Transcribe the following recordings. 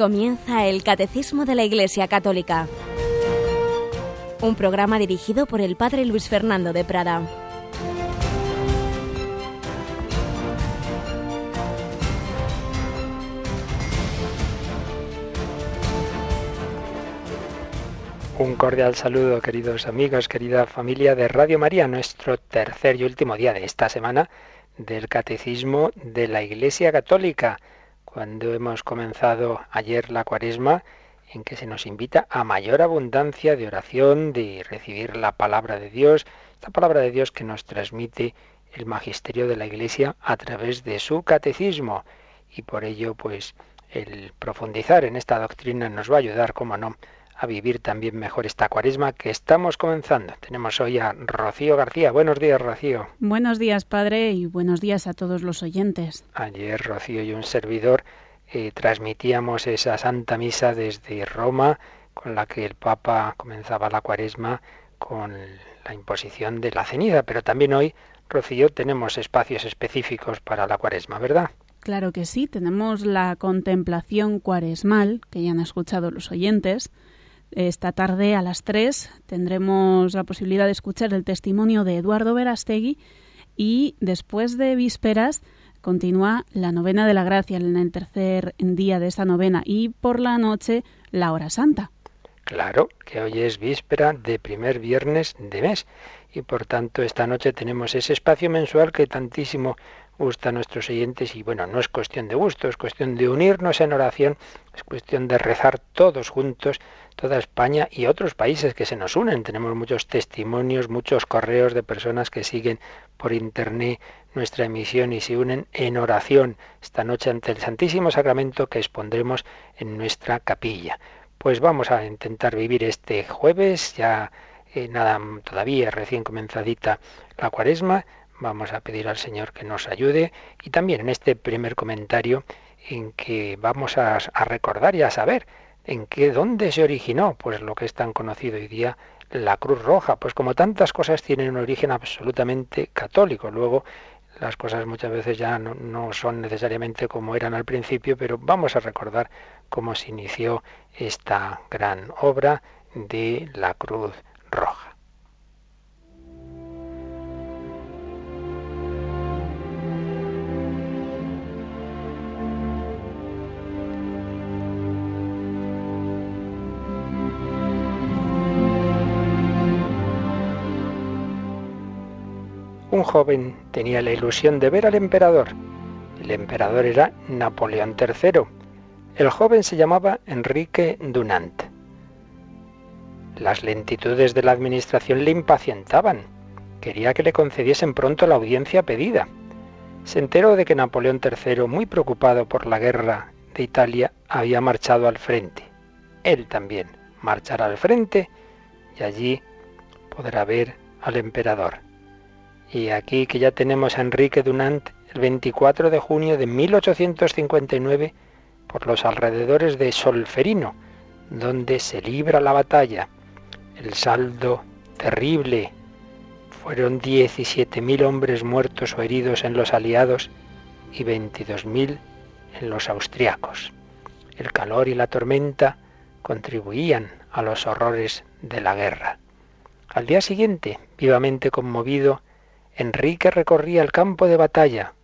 Comienza el Catecismo de la Iglesia Católica, un programa dirigido por el Padre Luis Fernando de Prada. Un cordial saludo, queridos amigos, querida familia de Radio María, nuestro tercer y último día de esta semana del Catecismo de la Iglesia Católica cuando hemos comenzado ayer la cuaresma, en que se nos invita a mayor abundancia de oración, de recibir la palabra de Dios, esta palabra de Dios que nos transmite el magisterio de la Iglesia a través de su catecismo. Y por ello, pues, el profundizar en esta doctrina nos va a ayudar, como no, a vivir también mejor esta cuaresma que estamos comenzando. Tenemos hoy a Rocío García. Buenos días, Rocío. Buenos días, padre, y buenos días a todos los oyentes. Ayer Rocío y un servidor eh, transmitíamos esa Santa Misa desde Roma, con la que el Papa comenzaba la cuaresma con la imposición de la ceniza, pero también hoy, Rocío, tenemos espacios específicos para la cuaresma, ¿verdad? Claro que sí, tenemos la contemplación cuaresmal, que ya han escuchado los oyentes, esta tarde a las 3 tendremos la posibilidad de escuchar el testimonio de Eduardo Verastegui y después de vísperas continúa la novena de la gracia en el tercer día de esta novena y por la noche la hora santa. Claro, que hoy es víspera de primer viernes de mes y por tanto esta noche tenemos ese espacio mensual que tantísimo gusta a nuestros oyentes y bueno, no es cuestión de gusto, es cuestión de unirnos en oración, es cuestión de rezar todos juntos, toda España y otros países que se nos unen. Tenemos muchos testimonios, muchos correos de personas que siguen por internet nuestra emisión y se unen en oración esta noche ante el Santísimo Sacramento que expondremos en nuestra capilla. Pues vamos a intentar vivir este jueves, ya eh, nada todavía recién comenzadita la cuaresma, Vamos a pedir al Señor que nos ayude y también en este primer comentario en que vamos a, recordar y a saber en qué dónde se originó pues lo que es tan conocido hoy día la Cruz Roja, pues como tantas cosas tienen un origen absolutamente católico. Luego las cosas muchas veces ya no, no, son necesariamente como eran al principio, pero vamos a recordar cómo se inició esta gran obra de la Cruz Roja. Un joven tenía la ilusión de ver al emperador. El emperador era Napoleón III. El joven se llamaba Enrique Dunant. Las lentitudes de la administración le impacientaban. Quería que le concediesen pronto la audiencia pedida. Se enteró de que Napoleón III, muy preocupado por la guerra de Italia, había marchado al frente. Él también marchará al frente y allí podrá ver al emperador. Y aquí que ya tenemos a Enrique Dunant el 24 de junio de 1859 por los alrededores de Solferino, donde se libra la batalla. El saldo terrible. Fueron 17.000 hombres muertos o heridos en los aliados y 22.000 en los austriacos. El calor y la tormenta contribuían a los horrores de la guerra. Al día siguiente, vivamente conmovido, Enrique recorría el campo de batalla,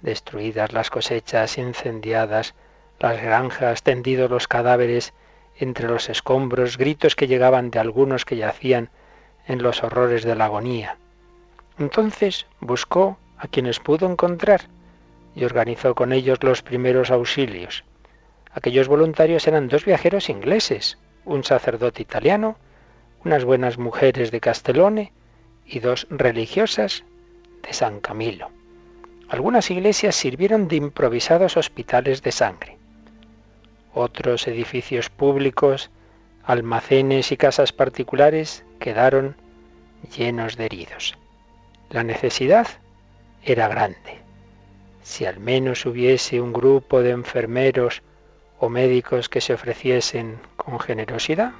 destruidas las cosechas, incendiadas las granjas, tendidos los cadáveres entre los escombros, gritos que llegaban de algunos que yacían en los horrores de la agonía. Entonces buscó a quienes pudo encontrar y organizó con ellos los primeros auxilios. Aquellos voluntarios eran dos viajeros ingleses, un sacerdote italiano, unas buenas mujeres de Castellone y dos religiosas de San Camilo. Algunas iglesias sirvieron de improvisados hospitales de sangre. Otros edificios públicos, almacenes y casas particulares quedaron llenos de heridos. La necesidad era grande. Si al menos hubiese un grupo de enfermeros o médicos que se ofreciesen con generosidad,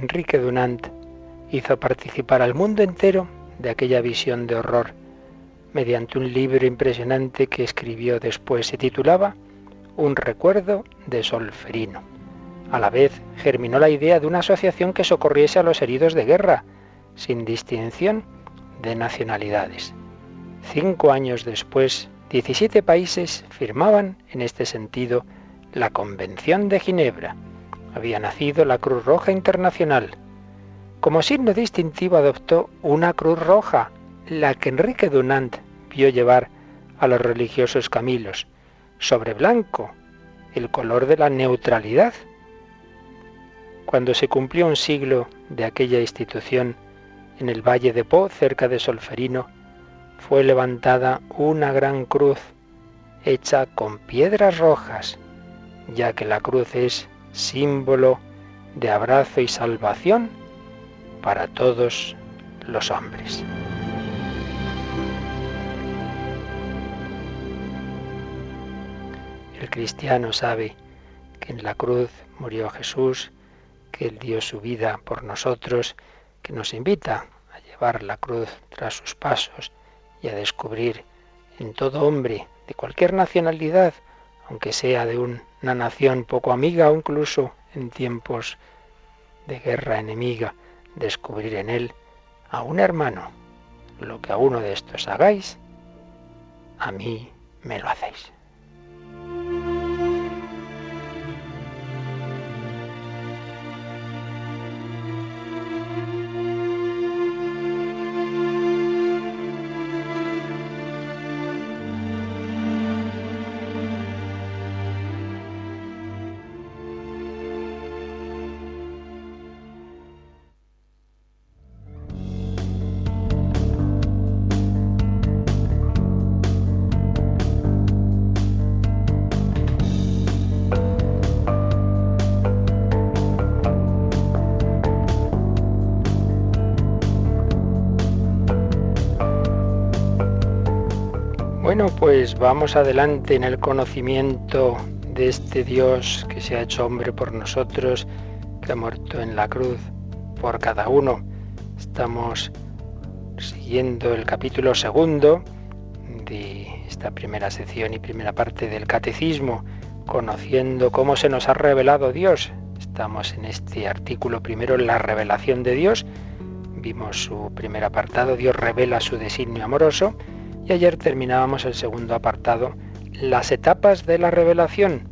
Enrique Dunant hizo participar al mundo entero de aquella visión de horror mediante un libro impresionante que escribió después. Se titulaba Un recuerdo de Solferino. A la vez germinó la idea de una asociación que socorriese a los heridos de guerra, sin distinción de nacionalidades. Cinco años después, 17 países firmaban en este sentido la Convención de Ginebra. Había nacido la Cruz Roja Internacional. Como signo distintivo adoptó una cruz roja, la que Enrique Dunant vio llevar a los religiosos camilos, sobre blanco, el color de la neutralidad. Cuando se cumplió un siglo de aquella institución, en el valle de Po, cerca de Solferino, fue levantada una gran cruz hecha con piedras rojas, ya que la cruz es símbolo de abrazo y salvación para todos los hombres. El cristiano sabe que en la cruz murió Jesús, que Él dio su vida por nosotros, que nos invita a llevar la cruz tras sus pasos y a descubrir en todo hombre de cualquier nacionalidad, aunque sea de una nación poco amiga o incluso en tiempos de guerra enemiga, descubrir en él a un hermano. Lo que a uno de estos hagáis, a mí me lo hacéis. Pues vamos adelante en el conocimiento de este Dios que se ha hecho hombre por nosotros, que ha muerto en la cruz por cada uno. Estamos siguiendo el capítulo segundo de esta primera sección y primera parte del catecismo, conociendo cómo se nos ha revelado Dios. Estamos en este artículo primero, la revelación de Dios. Vimos su primer apartado, Dios revela su designio amoroso y ayer terminábamos el segundo apartado, las etapas de la revelación.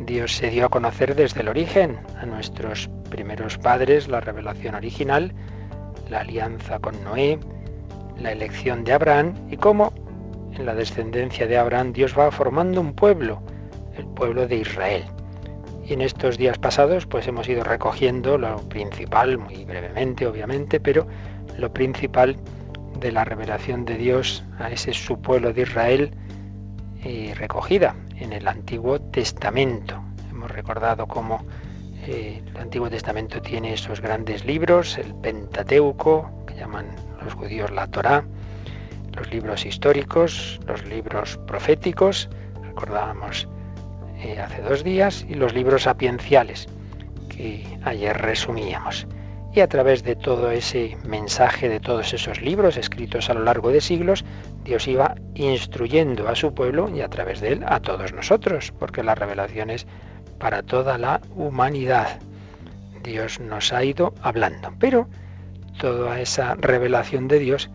Dios se dio a conocer desde el origen a nuestros primeros padres, la revelación original, la alianza con Noé, la elección de Abraham y cómo en la descendencia de Abraham Dios va formando un pueblo, el pueblo de Israel. Y en estos días pasados pues hemos ido recogiendo lo principal, muy brevemente obviamente, pero lo principal de la revelación de Dios a ese su pueblo de Israel eh, recogida en el Antiguo Testamento. Hemos recordado cómo eh, el Antiguo Testamento tiene esos grandes libros, el Pentateuco, que llaman los judíos la Torá, los libros históricos, los libros proféticos, recordábamos eh, hace dos días, y los libros sapienciales, que ayer resumíamos y a través de todo ese mensaje, de todos esos libros escritos a lo largo de siglos, Dios iba instruyendo a su pueblo y a través de él a todos nosotros, porque la revelación es para toda la humanidad. Dios nos ha ido hablando, pero toda esa revelación de Dios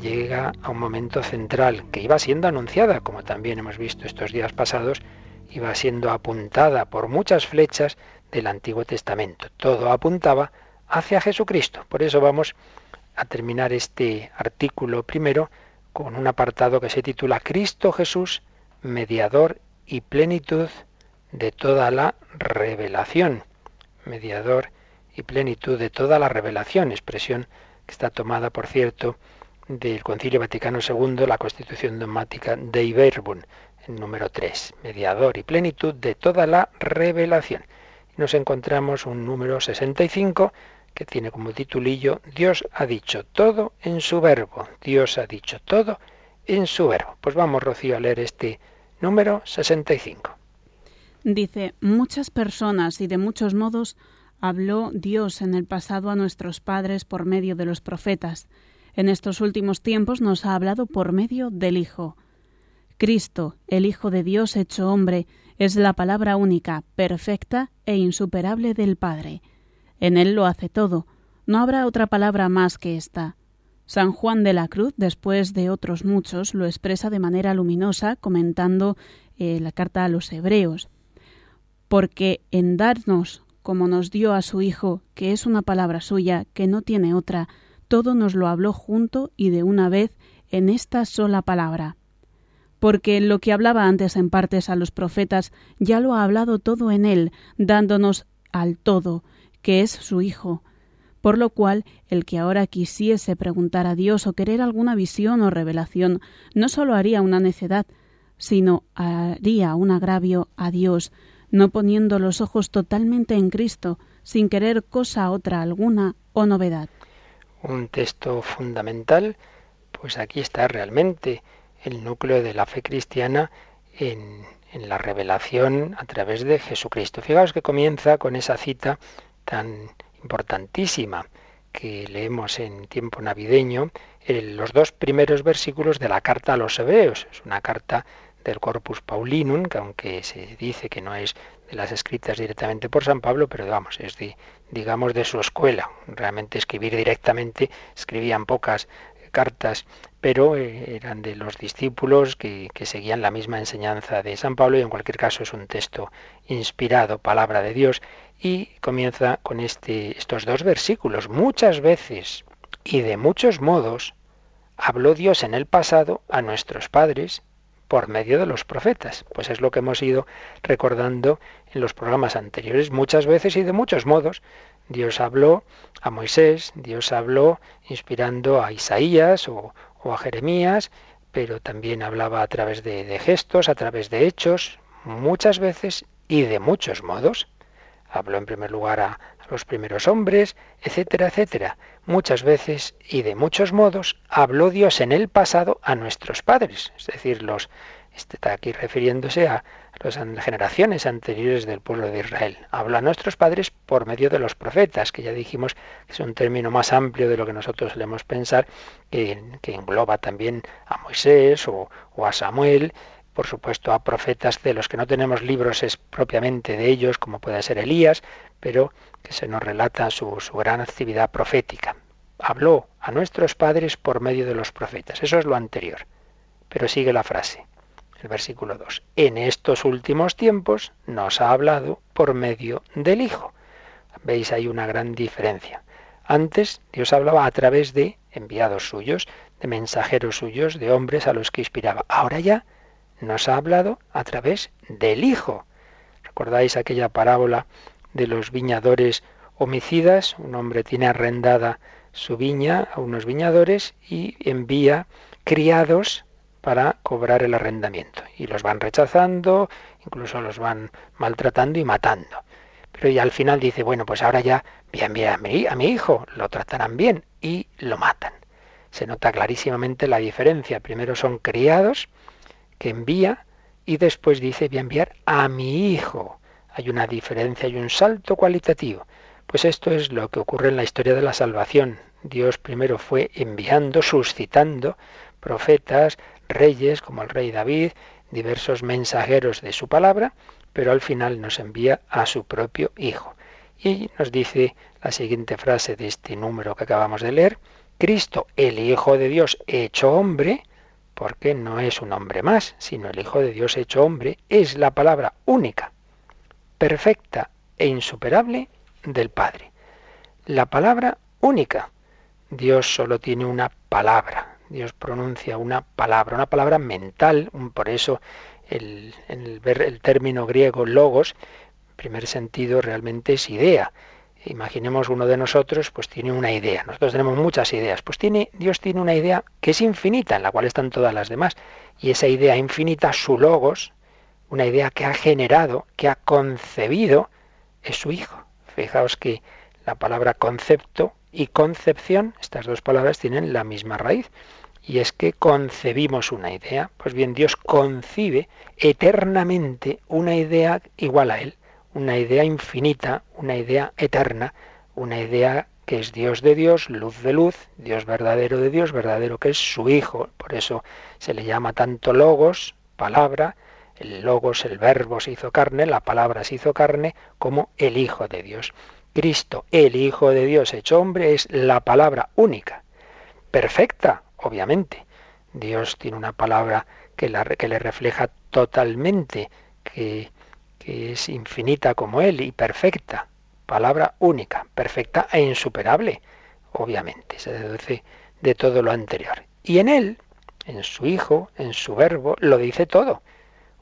llega a un momento central que iba siendo anunciada, como también hemos visto estos días pasados, iba siendo apuntada por muchas flechas del Antiguo Testamento. Todo apuntaba hacia Jesucristo. Por eso vamos a terminar este artículo primero con un apartado que se titula Cristo Jesús, mediador y plenitud de toda la revelación. Mediador y plenitud de toda la revelación, expresión que está tomada, por cierto, del Concilio Vaticano II, la Constitución dogmática de Iberbun, en número 3, mediador y plenitud de toda la revelación. Nos encontramos un número 65 que tiene como titulillo Dios ha dicho todo en su verbo. Dios ha dicho todo en su verbo. Pues vamos, Rocío, a leer este número 65. Dice, muchas personas y de muchos modos habló Dios en el pasado a nuestros padres por medio de los profetas. En estos últimos tiempos nos ha hablado por medio del Hijo. Cristo, el Hijo de Dios hecho hombre, es la palabra única, perfecta e insuperable del Padre. En Él lo hace todo. No habrá otra palabra más que esta. San Juan de la Cruz, después de otros muchos, lo expresa de manera luminosa comentando eh, la carta a los hebreos. Porque en darnos, como nos dio a su Hijo, que es una palabra suya, que no tiene otra, todo nos lo habló junto y de una vez en esta sola palabra. Porque lo que hablaba antes en partes a los profetas, ya lo ha hablado todo en él, dándonos al todo, que es su Hijo. Por lo cual, el que ahora quisiese preguntar a Dios o querer alguna visión o revelación, no sólo haría una necedad, sino haría un agravio a Dios, no poniendo los ojos totalmente en Cristo, sin querer cosa otra alguna o novedad. Un texto fundamental, pues aquí está realmente el núcleo de la fe cristiana en, la revelación a través de Jesucristo. Fijaos que comienza con esa cita tan importantísima que leemos en tiempo navideño, en los dos primeros versículos de la carta a los hebreos. Es una carta del Corpus Paulinum, que aunque se dice que no es de las escritas directamente por San Pablo, pero vamos, es de, digamos, de su escuela. Realmente escribir directamente, escribían pocas cartas, pero eh, eran de los discípulos que, que, seguían la misma enseñanza de San Pablo y en cualquier caso es un texto inspirado, palabra de Dios, y comienza con este, estos dos versículos. Muchas veces y de muchos modos habló Dios en el pasado a nuestros padres por medio de los profetas. Pues es lo que hemos ido recordando en los programas anteriores. Muchas veces y de muchos modos Dios habló a Moisés, Dios habló inspirando a Isaías o, a Jeremías, pero también hablaba a través de, de gestos, a través de hechos, muchas veces y de muchos modos. Habló en primer lugar a, los primeros hombres, etcétera, etcétera. Muchas veces y de muchos modos habló Dios en el pasado a nuestros padres, es decir, los este está aquí refiriéndose a las generaciones anteriores del pueblo de Israel. Habla a nuestros padres por medio de los profetas, que ya dijimos que es un término más amplio de lo que nosotros solemos pensar, que, engloba también a Moisés o a Samuel, por supuesto a profetas de los que no tenemos libros es propiamente de ellos, como puede ser Elías, pero que se nos relata su, gran actividad profética. Habló a nuestros padres por medio de los profetas. Eso es lo anterior. Pero sigue la frase, el versículo 2. En estos últimos tiempos nos ha hablado por medio del Hijo. Veis, hay una gran diferencia. Antes Dios hablaba a través de enviados suyos, de mensajeros suyos, de hombres a los que inspiraba. Ahora ya nos ha hablado a través del Hijo. ¿Recordáis aquella parábola de los viñadores homicidas? Un hombre tiene arrendada su viña a unos viñadores y envía criados para cobrar el arrendamiento. Y los van rechazando, incluso los van maltratando y matando. Pero ya al final dice, bueno, pues ahora ya bien, bien a mi, a mi hijo, lo tratarán bien y lo matan. Se nota clarísimamente la diferencia. Primero son criados que envía y después dice voy a enviar a mi hijo. Hay una diferencia, hay un salto cualitativo. Pues esto es lo que ocurre en la historia de la salvación. Dios primero fue enviando, suscitando profetas, reyes como el rey David, diversos mensajeros de su palabra, pero al final nos envía a su propio Hijo. Y nos dice la siguiente frase de este número que acabamos de leer, Cristo, el Hijo de Dios hecho hombre, porque no es un hombre más, sino el Hijo de Dios hecho hombre, es la palabra única, perfecta e insuperable del Padre. La palabra única. Dios solo tiene una palabra. Dios pronuncia una palabra, una palabra mental, por eso el, el, término griego logos, en primer sentido, realmente es idea. Imaginemos uno de nosotros, pues tiene una idea. Nosotros tenemos muchas ideas. Pues tiene, Dios tiene una idea que es infinita, en la cual están todas las demás. Y esa idea infinita, su logos, una idea que ha generado, que ha concebido, es su Hijo. Fijaos que la palabra concepto y concepción, estas dos palabras tienen la misma raíz. Y es que concebimos una idea. Pues bien, Dios concibe eternamente una idea igual a Él una idea infinita, una idea eterna, una idea que es Dios de Dios, luz de luz, Dios verdadero de Dios, verdadero que es su Hijo. Por eso se le llama tanto logos, palabra, el logos, el verbo se hizo carne, la palabra se hizo carne, como el Hijo de Dios. Cristo, el Hijo de Dios hecho hombre, es la palabra única, perfecta, obviamente. Dios tiene una palabra que, la, que le refleja totalmente, que, que es infinita como Él y perfecta, palabra única, perfecta e insuperable, obviamente, se deduce de todo lo anterior. Y en él, en su Hijo, en su Verbo, lo dice todo.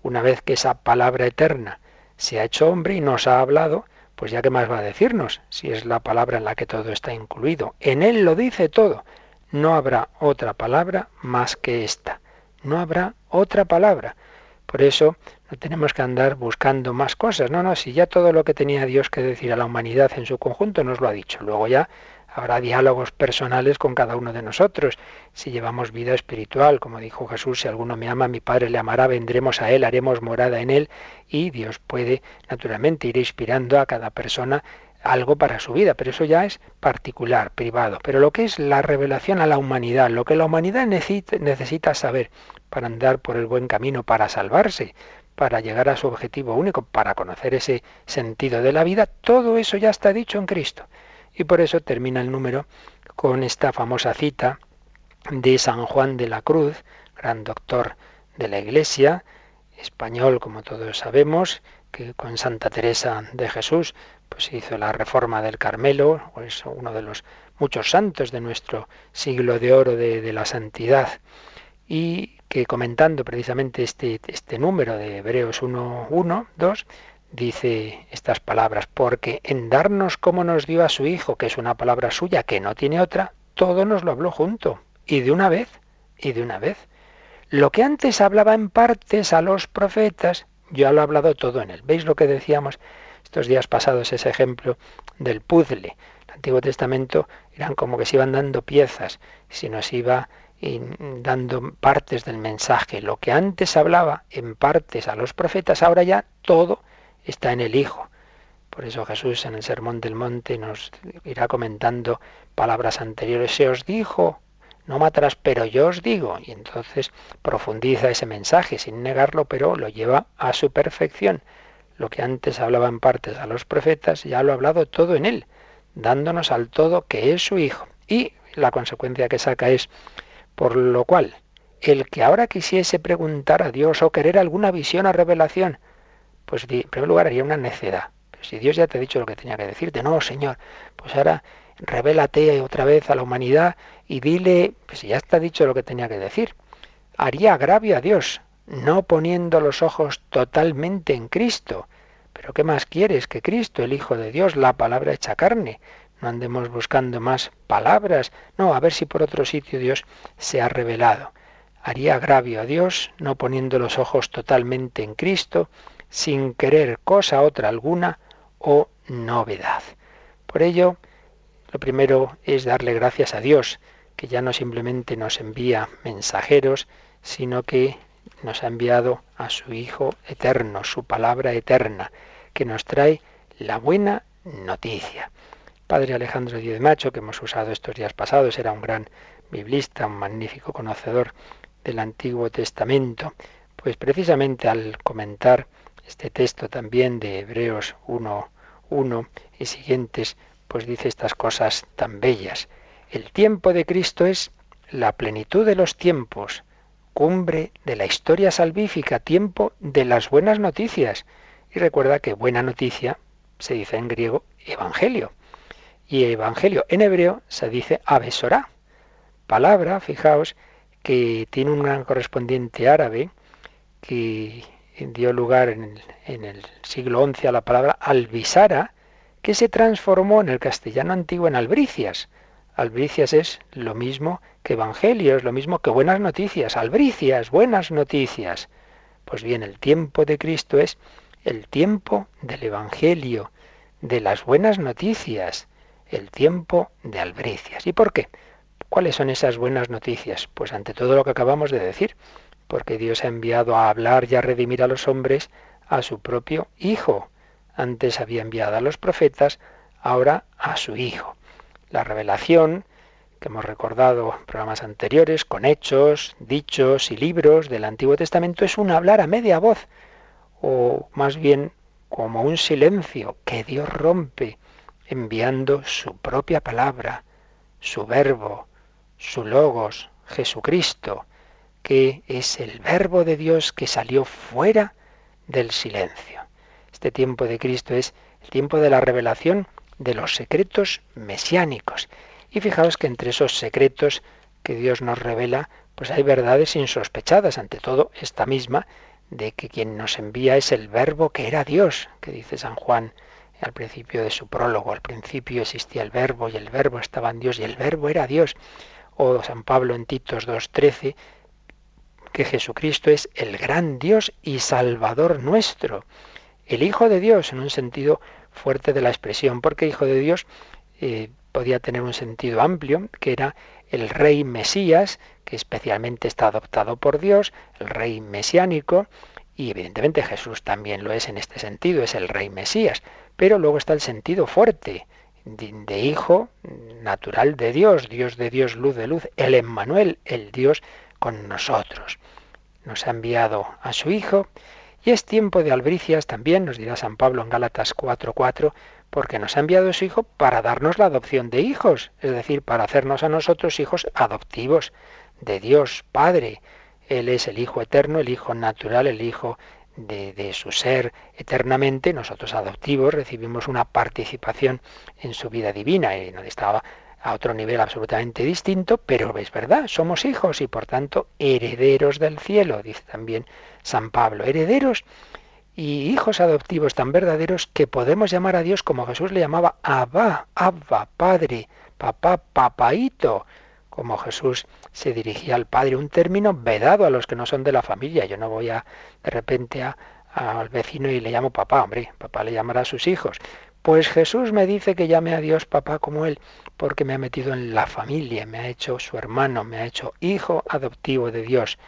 Una vez que esa palabra eterna se ha hecho hombre y nos ha hablado, pues ya qué más va a decirnos, si es la palabra en la que todo está incluido. En él lo dice todo. No habrá otra palabra más que esta. No habrá otra palabra. Por eso no tenemos que andar buscando más cosas. No, no, si ya todo lo que tenía Dios que decir a la humanidad en su conjunto nos lo ha dicho. Luego ya habrá diálogos personales con cada uno de nosotros. Si llevamos vida espiritual, como dijo Jesús, si alguno me ama, mi Padre le amará, vendremos a Él, haremos morada en Él y Dios puede naturalmente ir inspirando a cada persona algo para su vida, pero eso ya es particular, privado. Pero lo que es la revelación a la humanidad, lo que la humanidad necesita, saber para andar por el buen camino, para salvarse, para llegar a su objetivo único, para conocer ese sentido de la vida, todo eso ya está dicho en Cristo. Y por eso termina el número con esta famosa cita de San Juan de la Cruz, gran doctor de la Iglesia, español como todos sabemos, que con Santa Teresa de Jesús pues hizo la reforma del Carmelo, es uno de los muchos santos de nuestro siglo de oro de, de la santidad. Y que comentando precisamente este, este número de Hebreos 1, 1, 2, dice estas palabras, porque en darnos como nos dio a su Hijo, que es una palabra suya que no tiene otra, todo nos lo habló junto, y de una vez, y de una vez. Lo que antes hablaba en partes a los profetas, ya lo ha hablado todo en él. ¿Veis lo que decíamos estos días pasados, ese ejemplo del puzzle? El Antiguo Testamento eran como que se iban dando piezas, si nos iba dando partes del mensaje. Lo que antes hablaba en partes a los profetas, ahora ya todo está en el Hijo. Por eso Jesús en el Sermón del Monte nos irá comentando palabras anteriores. Se os dijo, no matarás, pero yo os digo. Y entonces profundiza ese mensaje sin negarlo, pero lo lleva a su perfección. Lo que antes hablaba en partes a los profetas, ya lo ha hablado todo en él, dándonos al todo que es su Hijo. Y la consecuencia que saca es por lo cual, el que ahora quisiese preguntar a Dios o querer alguna visión o revelación, pues en primer lugar haría una necedad. Si Dios ya te ha dicho lo que tenía que decirte, no, Señor, pues ahora revélate otra vez a la humanidad y dile, pues ya está dicho lo que tenía que decir. Haría agravio a Dios, no poniendo los ojos totalmente en Cristo. Pero ¿qué más quieres que Cristo, el Hijo de Dios, la palabra hecha carne? No andemos buscando más palabras. No, a ver si por otro sitio Dios se ha revelado. Haría agravio a Dios no poniendo los ojos totalmente en Cristo, sin querer cosa otra alguna o novedad. Por ello, lo primero es darle gracias a Dios, que ya no simplemente nos envía mensajeros, sino que nos ha enviado a su Hijo eterno, su palabra eterna, que nos trae la buena noticia. Padre Alejandro Díez Macho, que hemos usado estos días pasados, era un gran biblista, un magnífico conocedor del Antiguo Testamento. Pues precisamente al comentar este texto también de Hebreos 1, y siguientes, pues dice estas cosas tan bellas. El tiempo de Cristo es la plenitud de los tiempos, cumbre de la historia salvífica, tiempo de las buenas noticias. Y recuerda que buena noticia se dice en griego evangelio y evangelio en hebreo se dice abesorá. Palabra, fijaos, que tiene un gran correspondiente árabe que dio lugar en el, siglo XI a la palabra albisara, que se transformó en el castellano antiguo en albricias. Albricias es lo mismo que evangelio, es lo mismo que buenas noticias. Albricias, buenas noticias. Pues bien, el tiempo de Cristo es el tiempo del evangelio, de las buenas noticias el tiempo de albricias. ¿Y por qué? ¿Cuáles son esas buenas noticias? Pues ante todo lo que acabamos de decir, porque Dios ha enviado a hablar y a redimir a los hombres a su propio Hijo, Antes había enviado a los profetas, ahora a su Hijo. La revelación, que hemos recordado en programas anteriores, con hechos, dichos y libros del Antiguo Testamento, es un hablar a media voz, o más bien como un silencio que Dios rompe enviando su propia palabra, su verbo, su logos, Jesucristo, que es el verbo de Dios que salió fuera del silencio. Este tiempo de Cristo es el tiempo de la revelación de los secretos mesiánicos. Y fijaos que entre esos secretos que Dios nos revela, pues hay verdades insospechadas, ante todo esta misma, de que quien nos envía es el verbo que era Dios, que dice San Juan al principio de su prólogo. Al principio existía el verbo y el verbo estaba en Dios y el verbo era Dios. O San Pablo en Titos 2.13, que Jesucristo es el gran Dios y Salvador nuestro. El Hijo de Dios en un sentido fuerte de la expresión, porque Hijo de Dios eh, podía tener un sentido amplio, que era el Rey Mesías, que especialmente está adoptado por Dios, el Rey mesiánico, y evidentemente Jesús también lo es en este sentido, es el Rey Mesías, pero luego está el sentido fuerte de, hijo natural de Dios, Dios de Dios, luz de luz, el Emmanuel, el Dios con nosotros. Nos ha enviado a su Hijo y es tiempo de albricias también, nos dirá San Pablo en Gálatas 4:4, porque nos ha enviado su Hijo para darnos la adopción de hijos, es decir, para hacernos a nosotros hijos adoptivos de Dios Padre. Él es el Hijo eterno, el Hijo natural, el Hijo de, su ser eternamente, nosotros adoptivos recibimos una participación en su vida divina y no estaba a otro nivel absolutamente distinto, pero es verdad, somos hijos y por tanto herederos del cielo, dice también San Pablo, herederos y hijos adoptivos tan verdaderos que podemos llamar a Dios como Jesús le llamaba Abba, Abba, Padre, papá, papaito, como Jesús se dirigía al Padre, un término vedado a los que no son de la familia. Yo no voy a de repente a, al vecino y le llamo papá, hombre, papá le llamará a sus hijos. Pues Jesús me dice que llame a Dios papá como él, porque me ha metido en la familia, me ha hecho su hermano, me ha hecho hijo adoptivo de Dios.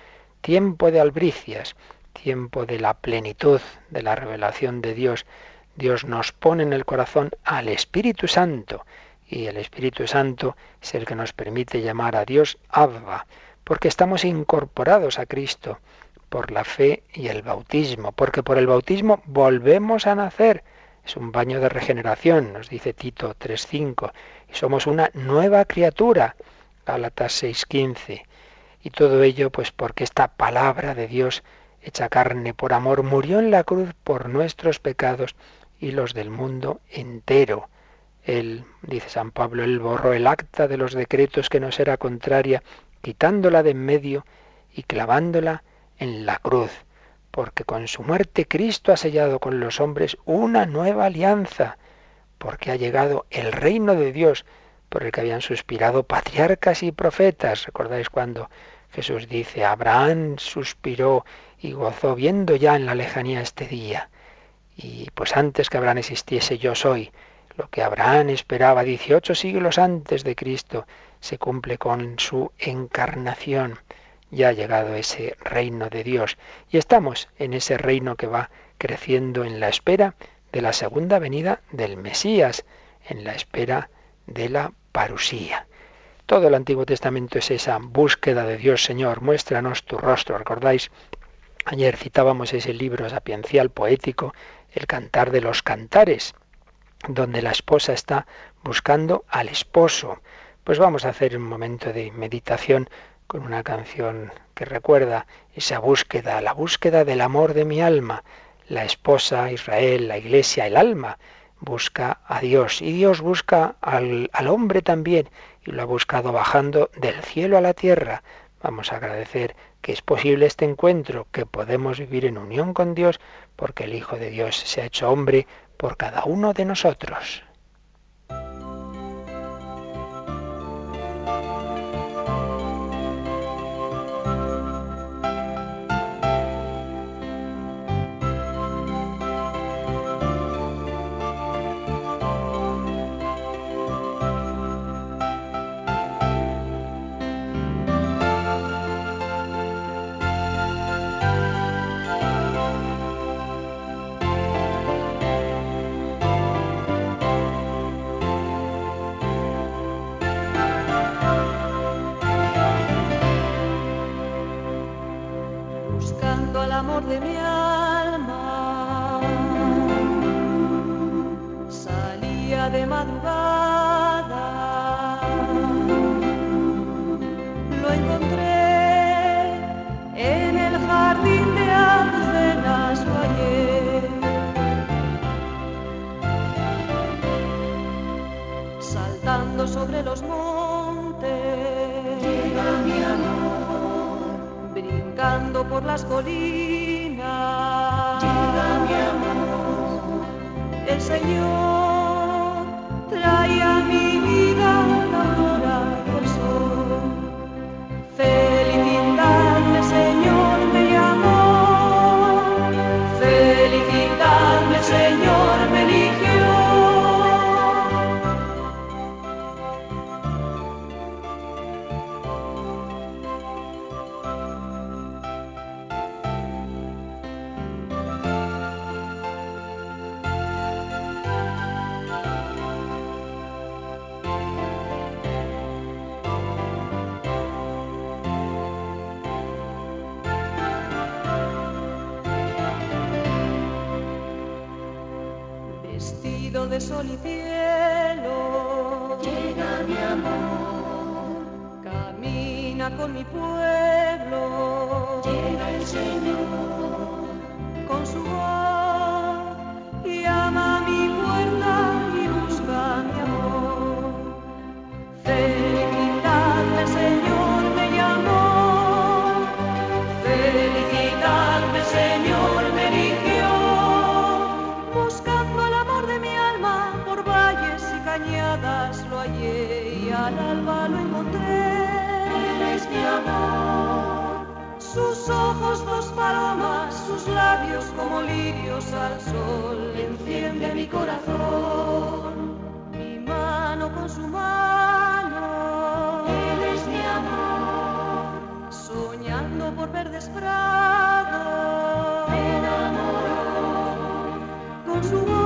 Tiempo de albricias, tiempo de la plenitud de la revelación de Dios. Dios nos pone en el corazón al Espíritu Santo y el Espíritu Santo es el que nos permite llamar a Dios Abba, porque estamos incorporados a Cristo por la fe y el bautismo, porque por el bautismo volvemos a nacer. Es un baño de regeneración, nos dice Tito 3.5, y somos una nueva criatura, Gálatas 6.15. Y todo ello pues porque esta palabra de Dios hecha carne por amor murió en la cruz por nuestros pecados y los del mundo entero. Él, dice San Pablo, él borró el acta de los decretos que nos era contraria, quitándola de en medio y clavándola en la cruz, porque con su muerte Cristo ha sellado con los hombres una nueva alianza, porque ha llegado el reino de Dios, por el que habían suspirado patriarcas y profetas. ¿Recordáis cuando Jesús dice, Abraham suspiró y gozó viendo ya en la lejanía este día? Y pues antes que Abraham existiese yo soy, lo que Abraham esperaba 18 siglos antes de Cristo se cumple con su encarnación. Ya ha llegado ese reino de Dios y estamos en ese reino que va creciendo en la espera de la segunda venida del Mesías, en la espera de la parusía. Todo el Antiguo Testamento es esa búsqueda de Dios, Señor, muéstranos tu rostro. ¿Recordáis? Ayer citábamos ese libro sapiencial poético, El Cantar de los Cantares, donde la esposa está buscando al esposo. Pues vamos a hacer un momento de meditación con una canción que recuerda esa búsqueda, la búsqueda del amor de mi alma. La esposa, Israel, la iglesia, el alma busca a Dios y Dios busca al, al hombre también y lo ha buscado bajando del cielo a la tierra. Vamos a agradecer que es posible este encuentro, que podemos vivir en unión con Dios porque el Hijo de Dios se ha hecho hombre por cada uno de nosotros. De mi alma. Salía de madrugada, lo encontré en el jardín de azucenas, lo hallé. Saltando sobre los montes, llega mi amor, brincando por las colinas, llega mi amor, el Señor trae a mi vida la labios como lirios al sol, enciende mi corazón. Mi mano con su mano, Él es mi amor, soñando por verdes prados. me enamoró, Con su voz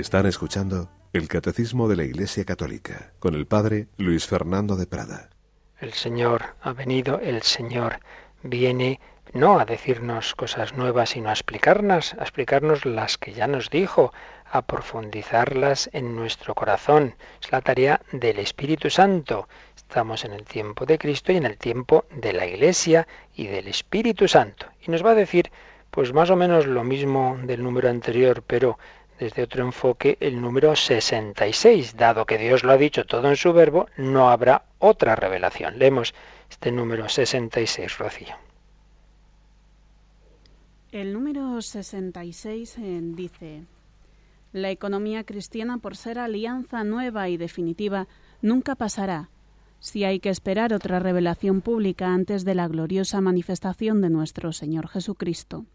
Están escuchando el Catecismo de la Iglesia Católica con el Padre Luis Fernando de Prada. El Señor ha venido, el Señor viene no a decirnos cosas nuevas, sino a explicarnos, a explicarnos las que ya nos dijo, a profundizarlas en nuestro corazón. Es la tarea del Espíritu Santo. Estamos en el tiempo de Cristo y en el tiempo de la Iglesia y del Espíritu Santo. Y nos va a decir, pues más o menos lo mismo del número anterior, pero desde otro enfoque, el número 66. Dado que Dios lo ha dicho todo en su verbo, no habrá otra revelación. Leemos este número 66, Rocío. El número 66 eh, dice, La economía cristiana, por ser alianza nueva y definitiva, nunca pasará. Si hay que esperar otra revelación pública antes de la gloriosa manifestación de nuestro Señor Jesucristo.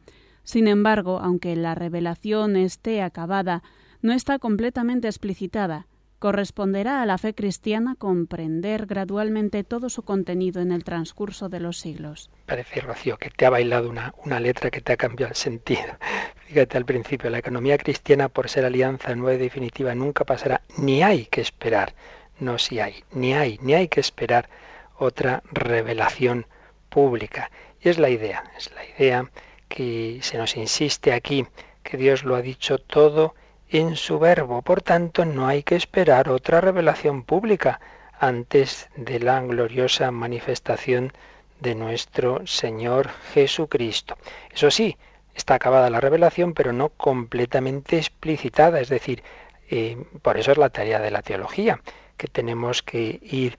Sin embargo, aunque la revelación esté acabada, no está completamente explicitada. Corresponderá a la fe cristiana comprender gradualmente todo su contenido en el transcurso de los siglos. Parece, Rocío, que te ha bailado una, letra que te ha cambiado el sentido. Fíjate al principio, la economía cristiana, por ser alianza nueva y definitiva, nunca pasará, ni hay que esperar, no si hay, ni hay, ni hay que esperar otra revelación pública. Y es la idea, es la idea que se nos insiste aquí, que Dios lo ha dicho todo en su verbo. Por tanto, no hay que esperar otra revelación pública antes de la gloriosa manifestación de nuestro Señor Jesucristo. Eso sí, está acabada la revelación, pero no completamente explicitada, es decir, eh, por eso es la tarea de la teología, que tenemos que ir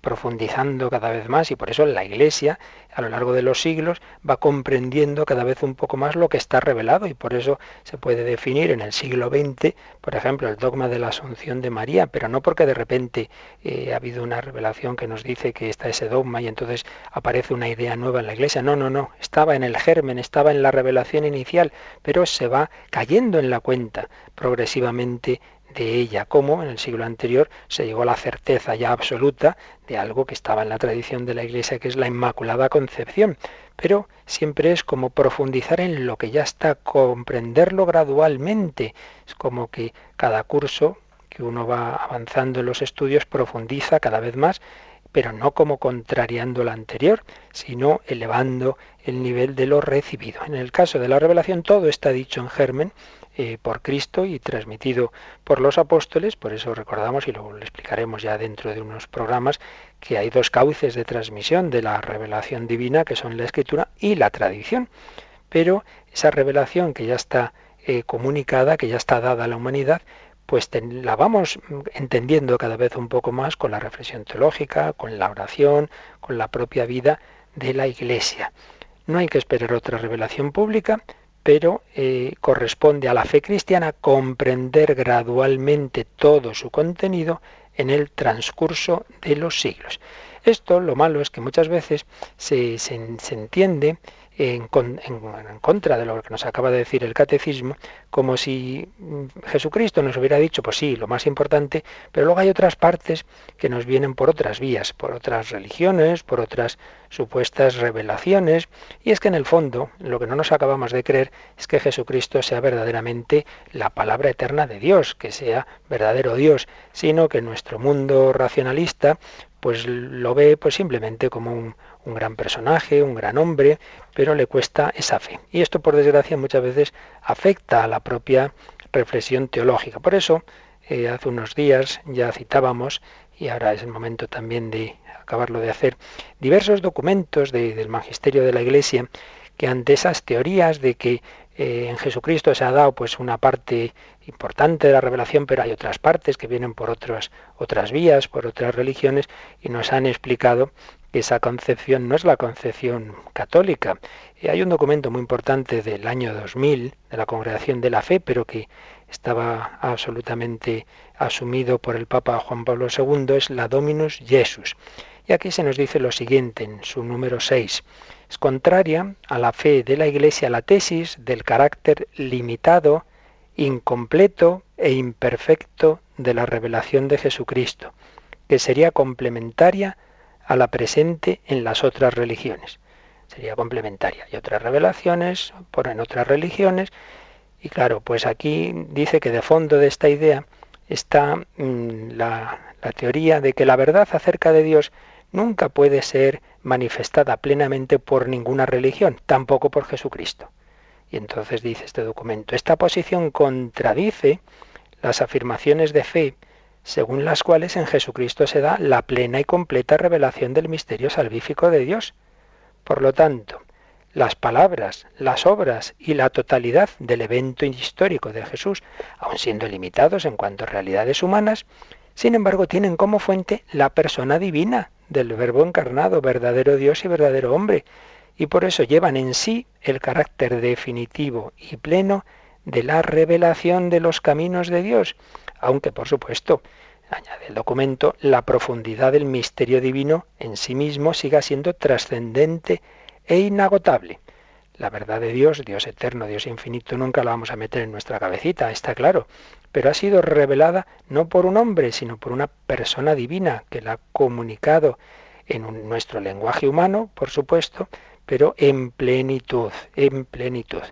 profundizando cada vez más y por eso la Iglesia a lo largo de los siglos va comprendiendo cada vez un poco más lo que está revelado y por eso se puede definir en el siglo XX, por ejemplo, el dogma de la Asunción de María, pero no porque de repente eh, ha habido una revelación que nos dice que está ese dogma y entonces aparece una idea nueva en la Iglesia. No, no, no, estaba en el germen, estaba en la revelación inicial, pero se va cayendo en la cuenta progresivamente de ella, como en el siglo anterior se llegó a la certeza ya absoluta de algo que estaba en la tradición de la Iglesia, que es la Inmaculada Concepción. Pero siempre es como profundizar en lo que ya está, comprenderlo gradualmente. Es como que cada curso que uno va avanzando en los estudios profundiza cada vez más pero no como contrariando lo anterior, sino elevando el nivel de lo recibido. En el caso de la revelación todo está dicho en germen eh, por Cristo y transmitido por los apóstoles, por eso recordamos y lo explicaremos ya dentro de unos programas que hay dos cauces de transmisión de la revelación divina que son la escritura y la tradición. Pero esa revelación que ya está eh, comunicada, que ya está dada a la humanidad, pues la vamos entendiendo cada vez un poco más con la reflexión teológica, con la oración, con la propia vida de la Iglesia. No hay que esperar otra revelación pública, pero eh, corresponde a la fe cristiana comprender gradualmente todo su contenido en el transcurso de los siglos. Esto lo malo es que muchas veces se, se, se entiende en, contra de lo que nos acaba de decir el catecismo, como si mm, Jesucristo nos hubiera dicho, pues sí, lo más importante, pero luego hay otras partes que nos vienen por otras vías, por otras religiones, por otras supuestas revelaciones, y es que en el fondo lo que no nos acabamos de creer es que Jesucristo sea verdaderamente la palabra eterna de Dios, que sea verdadero Dios, sino que nuestro mundo racionalista pues lo ve pues simplemente como un, un gran personaje, un gran hombre, pero le cuesta esa fe. Y esto, por desgracia, muchas veces afecta a la propia reflexión teológica. Por eso, eh, hace unos días ya citábamos, y ahora es el momento también de acabarlo de hacer, diversos documentos del magisterio de la Iglesia que ante esas teorías de que eh, en Jesucristo se ha dado pues una parte importante de la revelación, pero hay otras partes que vienen por otras otras vías, por otras religiones y nos han explicado esa concepción no es la concepción católica. Y hay un documento muy importante del año 2000 de la Congregación de la Fe, pero que estaba absolutamente asumido por el Papa Juan Pablo II, es la Dominus Jesus. Y aquí se nos dice lo siguiente en su número 6. Es contraria a la fe de la Iglesia la tesis del carácter limitado, incompleto e imperfecto de la revelación de Jesucristo, que sería complementaria a la presente en las otras religiones. Sería complementaria. Hay otras revelaciones por en otras religiones. Y claro, pues aquí dice que de fondo de esta idea está mm, la, la teoría de que la verdad acerca de Dios nunca puede ser manifestada plenamente por ninguna religión, tampoco por Jesucristo. Y entonces dice este documento, esta posición contradice las afirmaciones de fe según las cuales en Jesucristo se da la plena y completa revelación del misterio salvífico de Dios. Por lo tanto, las palabras, las obras y la totalidad del evento histórico de Jesús, aun siendo limitados en cuanto a realidades humanas, sin embargo tienen como fuente la persona divina del Verbo encarnado, verdadero Dios y verdadero hombre, y por eso llevan en sí el carácter definitivo y pleno de la revelación de los caminos de Dios, aunque por supuesto, añade el documento, la profundidad del misterio divino en sí mismo siga siendo trascendente e inagotable. La verdad de Dios, Dios eterno, Dios infinito, nunca la vamos a meter en nuestra cabecita, está claro, pero ha sido revelada no por un hombre, sino por una persona divina que la ha comunicado en nuestro lenguaje humano, por supuesto, pero en plenitud, en plenitud.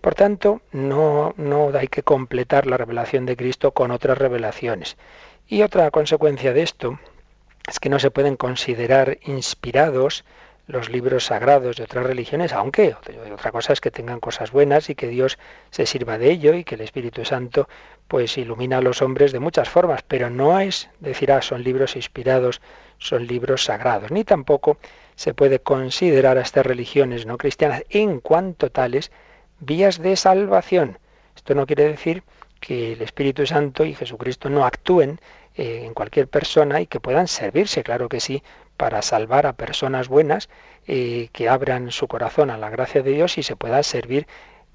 Por tanto, no, no hay que completar la revelación de Cristo con otras revelaciones. Y otra consecuencia de esto es que no se pueden considerar inspirados los libros sagrados de otras religiones, aunque otra cosa es que tengan cosas buenas y que Dios se sirva de ello y que el Espíritu Santo pues ilumina a los hombres de muchas formas, pero no es decir, ah, son libros inspirados, son libros sagrados, ni tampoco se puede considerar a estas religiones no cristianas en cuanto tales vías de salvación. Esto no quiere decir que el Espíritu Santo y Jesucristo no actúen eh, en cualquier persona y que puedan servirse, claro que sí, para salvar a personas buenas eh, que abran su corazón a la gracia de Dios y se pueda servir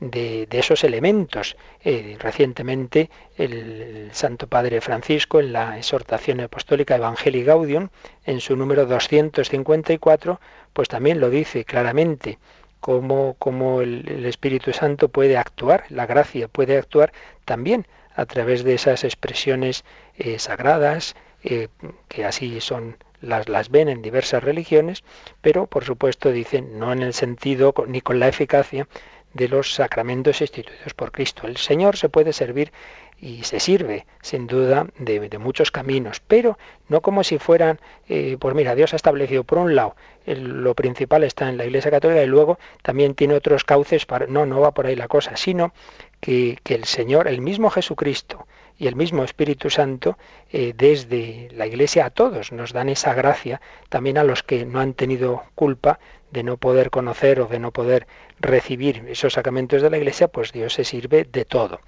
de, esos elementos. Eh, recientemente el, Santo Padre Francisco en la exhortación apostólica Evangelii Gaudium, en su número 254, pues también lo dice claramente, cómo, el, Espíritu Santo puede actuar, la gracia puede actuar también a través de esas expresiones eh, sagradas, eh, que así son las, las ven en diversas religiones, pero por supuesto dicen no en el sentido ni con la eficacia de los sacramentos instituidos por Cristo. El Señor se puede servir y se sirve, sin duda, de, muchos caminos, pero no como si fueran, eh, pues mira, Dios ha establecido por un lado, lo principal está en la Iglesia Católica y luego también tiene otros cauces para... No, no va por ahí la cosa, sino que, que el Señor, el mismo Jesucristo, y el mismo Espíritu Santo eh, desde la Iglesia a todos nos dan esa gracia, también a los que no han tenido culpa de no poder conocer o de no poder recibir esos sacramentos de la Iglesia, pues Dios se sirve de todo.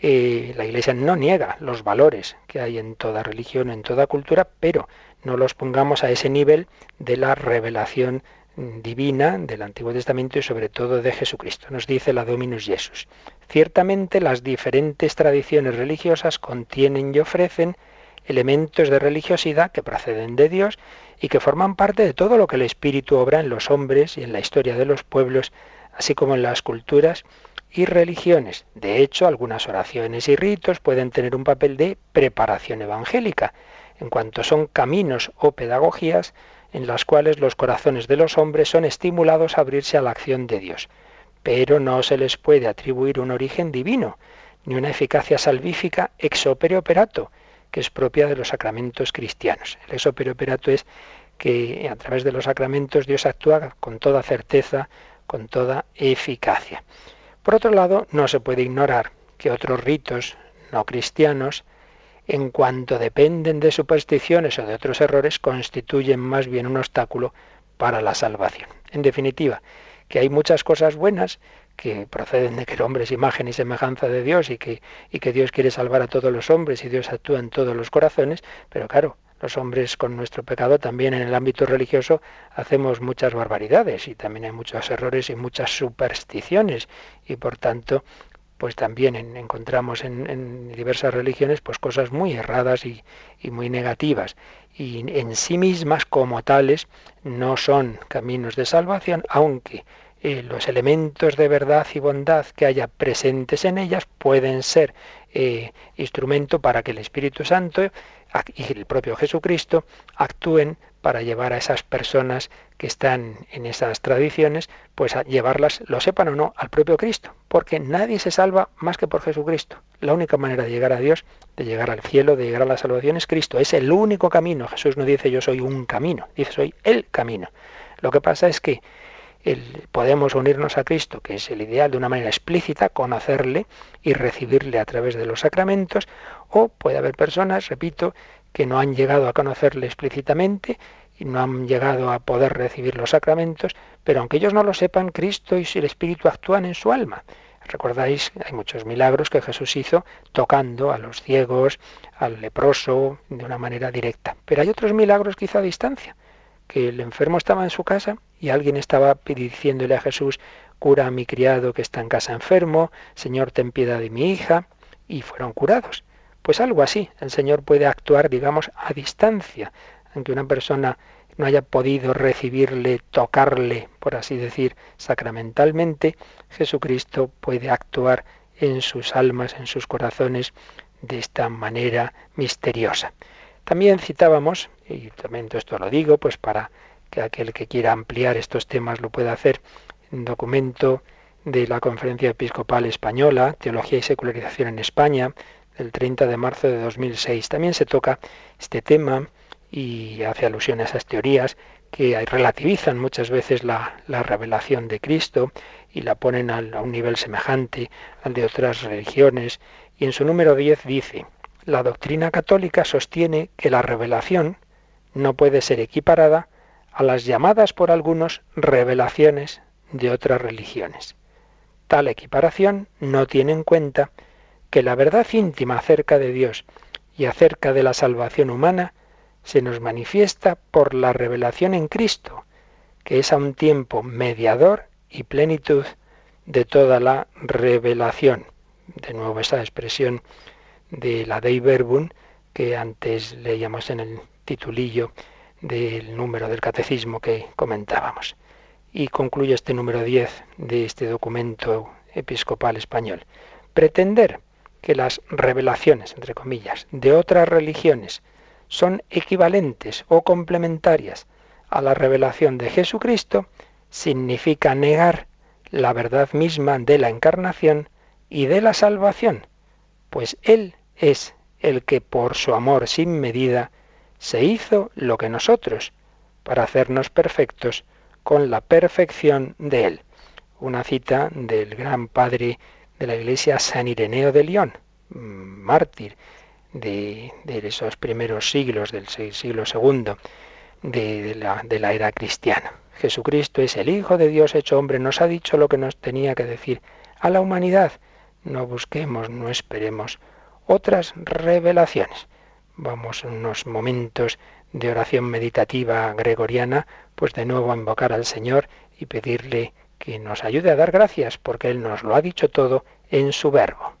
Eh, la Iglesia no niega los valores que hay en toda religión, en toda cultura, pero no los pongamos a ese nivel de la revelación divina del Antiguo Testamento y sobre todo de Jesucristo. Nos dice la Dominus Jesus. Ciertamente las diferentes tradiciones religiosas contienen y ofrecen elementos de religiosidad que proceden de Dios y que forman parte de todo lo que el Espíritu obra en los hombres y en la historia de los pueblos, así como en las culturas y religiones. De hecho, algunas oraciones y ritos pueden tener un papel de preparación evangélica, en cuanto son caminos o pedagogías en las cuales los corazones de los hombres son estimulados a abrirse a la acción de Dios. Pero no se les puede atribuir un origen divino, ni una eficacia salvífica ex opere operato, que es propia de los sacramentos cristianos. El ex operato es que a través de los sacramentos Dios actúa con toda certeza, con toda eficacia. Por otro lado, no se puede ignorar que otros ritos no cristianos en cuanto dependen de supersticiones o de otros errores, constituyen más bien un obstáculo para la salvación. En definitiva, que hay muchas cosas buenas que proceden de que el hombre es imagen y semejanza de Dios y que, y que Dios quiere salvar a todos los hombres y Dios actúa en todos los corazones, pero claro, los hombres con nuestro pecado también en el ámbito religioso hacemos muchas barbaridades y también hay muchos errores y muchas supersticiones y por tanto pues también encontramos en, diversas religiones pues cosas muy erradas y, muy negativas. Y en sí mismas como tales no son caminos de salvación aunque los elementos de verdad y bondad que haya presentes en ellas pueden ser eh, instrumento para que el Espíritu Santo y el propio Jesucristo actúen para llevar a esas personas que están en esas tradiciones, pues a llevarlas, lo sepan o no, al propio Cristo, porque nadie se salva más que por Jesucristo. La única manera de llegar a Dios, de llegar al cielo, de llegar a la salvación es Cristo, es el único camino. Jesús no dice yo soy un camino, dice soy el camino. Lo que pasa es que podemos unirnos a Cristo, que es el ideal de una manera explícita, conocerle y recibirle a través de los sacramentos, o puede haber personas, repito, que no han llegado a conocerle explícitamente y no han llegado a poder recibir los sacramentos, pero aunque ellos no lo sepan, Cristo y el Espíritu actúan en su alma. Recordáis, hay muchos milagros que Jesús hizo tocando a los ciegos, al leproso, de una manera directa. Pero hay otros milagros quizá a distancia, que el enfermo estaba en su casa y alguien estaba diciéndole a Jesús, cura a mi criado que está en casa enfermo, Señor, ten piedad de mi hija, y fueron curados. Pues algo así, el Señor puede actuar, digamos, a distancia, aunque una persona no haya podido recibirle, tocarle, por así decir, sacramentalmente, Jesucristo puede actuar en sus almas, en sus corazones, de esta manera misteriosa. También citábamos, y también esto lo digo, pues para que aquel que quiera ampliar estos temas lo pueda hacer, un documento de la Conferencia Episcopal Española, Teología y Secularización en España, del 30 de marzo de 2006. También se toca este tema y hace alusión a esas teorías que relativizan muchas veces la, revelación de Cristo y la ponen a un nivel semejante al de otras religiones. Y en su número 10 dice, la doctrina católica sostiene que la revelación no puede ser equiparada a las llamadas por algunos revelaciones de otras religiones. Tal equiparación no tiene en cuenta que la verdad íntima acerca de Dios y acerca de la salvación humana se nos manifiesta por la revelación en Cristo, que es a un tiempo mediador y plenitud de toda la revelación. De nuevo esa expresión de la Dei Verbum que antes leíamos en el titulillo del número del catecismo que comentábamos. Y concluye este número 10 de este documento episcopal español. Pretender que las revelaciones, entre comillas, de otras religiones son equivalentes o complementarias a la revelación de Jesucristo significa negar la verdad misma de la encarnación y de la salvación, pues Él es el que por su amor sin medida se hizo lo que nosotros, para hacernos perfectos con la perfección de Él. Una cita del gran padre de la iglesia San Ireneo de León, mártir de, esos primeros siglos, del siglo segundo de, la, de la era cristiana. Jesucristo es el Hijo de Dios hecho hombre, nos ha dicho lo que nos tenía que decir a la humanidad. No busquemos, no esperemos otras revelaciones. Vamos unos momentos de oración meditativa gregoriana, pues de nuevo a invocar al Señor y pedirle que nos ayude a dar gracias, porque Él nos lo ha dicho todo en su verbo.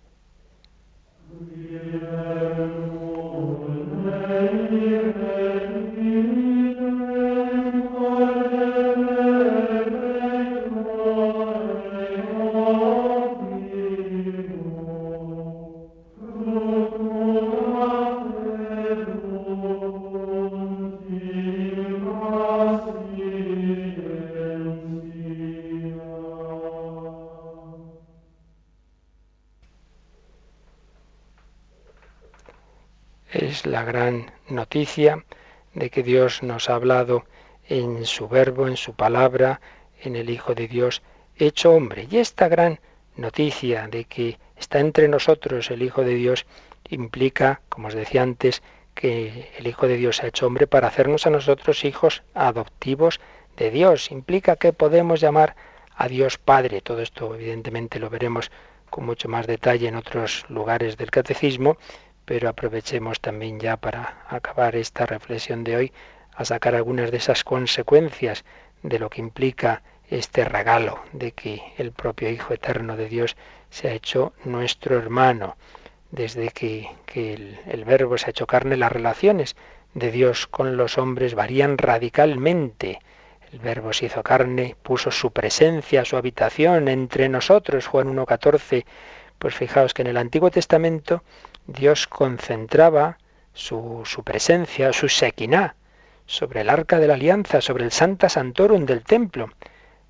Gran noticia de que Dios nos ha hablado en su verbo, en su palabra, en el Hijo de Dios hecho hombre. Y esta gran noticia de que está entre nosotros el Hijo de Dios implica, como os decía antes, que el Hijo de Dios ha hecho hombre para hacernos a nosotros hijos adoptivos de Dios. Implica que podemos llamar a Dios Padre. Todo esto evidentemente lo veremos con mucho más detalle en otros lugares del catecismo, pero aprovechemos también ya para acabar esta reflexión de hoy a sacar algunas de esas consecuencias de lo que implica este regalo de que el propio Hijo Eterno de Dios se ha hecho nuestro hermano. Desde que, el, el verbo se ha hecho carne, las relaciones de Dios con los hombres varían radicalmente. El verbo se hizo carne, puso su presencia, su habitación entre nosotros, Juan 1.14. Pues fijaos que en el Antiguo Testamento Dios concentraba su, su presencia, su sequiná, sobre el arca de la alianza, sobre el Santa Santorum del templo.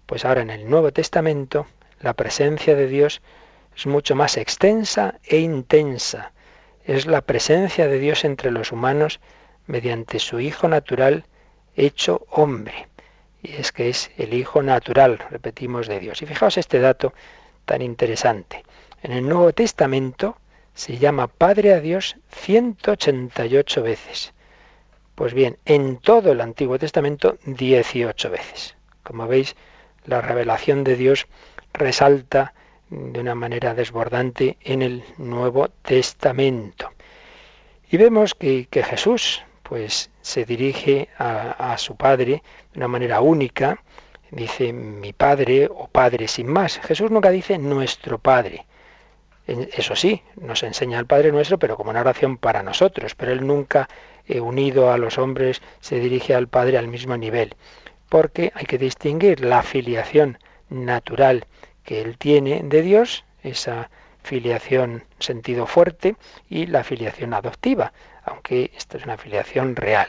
Pues ahora en el Nuevo Testamento la presencia de Dios es mucho más extensa e intensa. Es la presencia de Dios entre los humanos mediante su Hijo natural hecho hombre. Y es que es el Hijo natural, repetimos, de Dios. Y fijaos este dato tan interesante. En el Nuevo Testamento, se llama Padre a Dios 188 veces. Pues bien, en todo el Antiguo Testamento 18 veces. Como veis, la revelación de Dios resalta de una manera desbordante en el Nuevo Testamento. Y vemos que, Jesús pues se dirige a, a su Padre de una manera única, dice mi Padre o Padre sin más. Jesús nunca dice nuestro Padre. Eso sí, nos enseña el Padre nuestro, pero como una oración para nosotros. Pero Él nunca, eh, unido a los hombres, se dirige al Padre al mismo nivel. Porque hay que distinguir la filiación natural que Él tiene de Dios, esa filiación sentido fuerte, y la filiación adoptiva, aunque esta es una filiación real.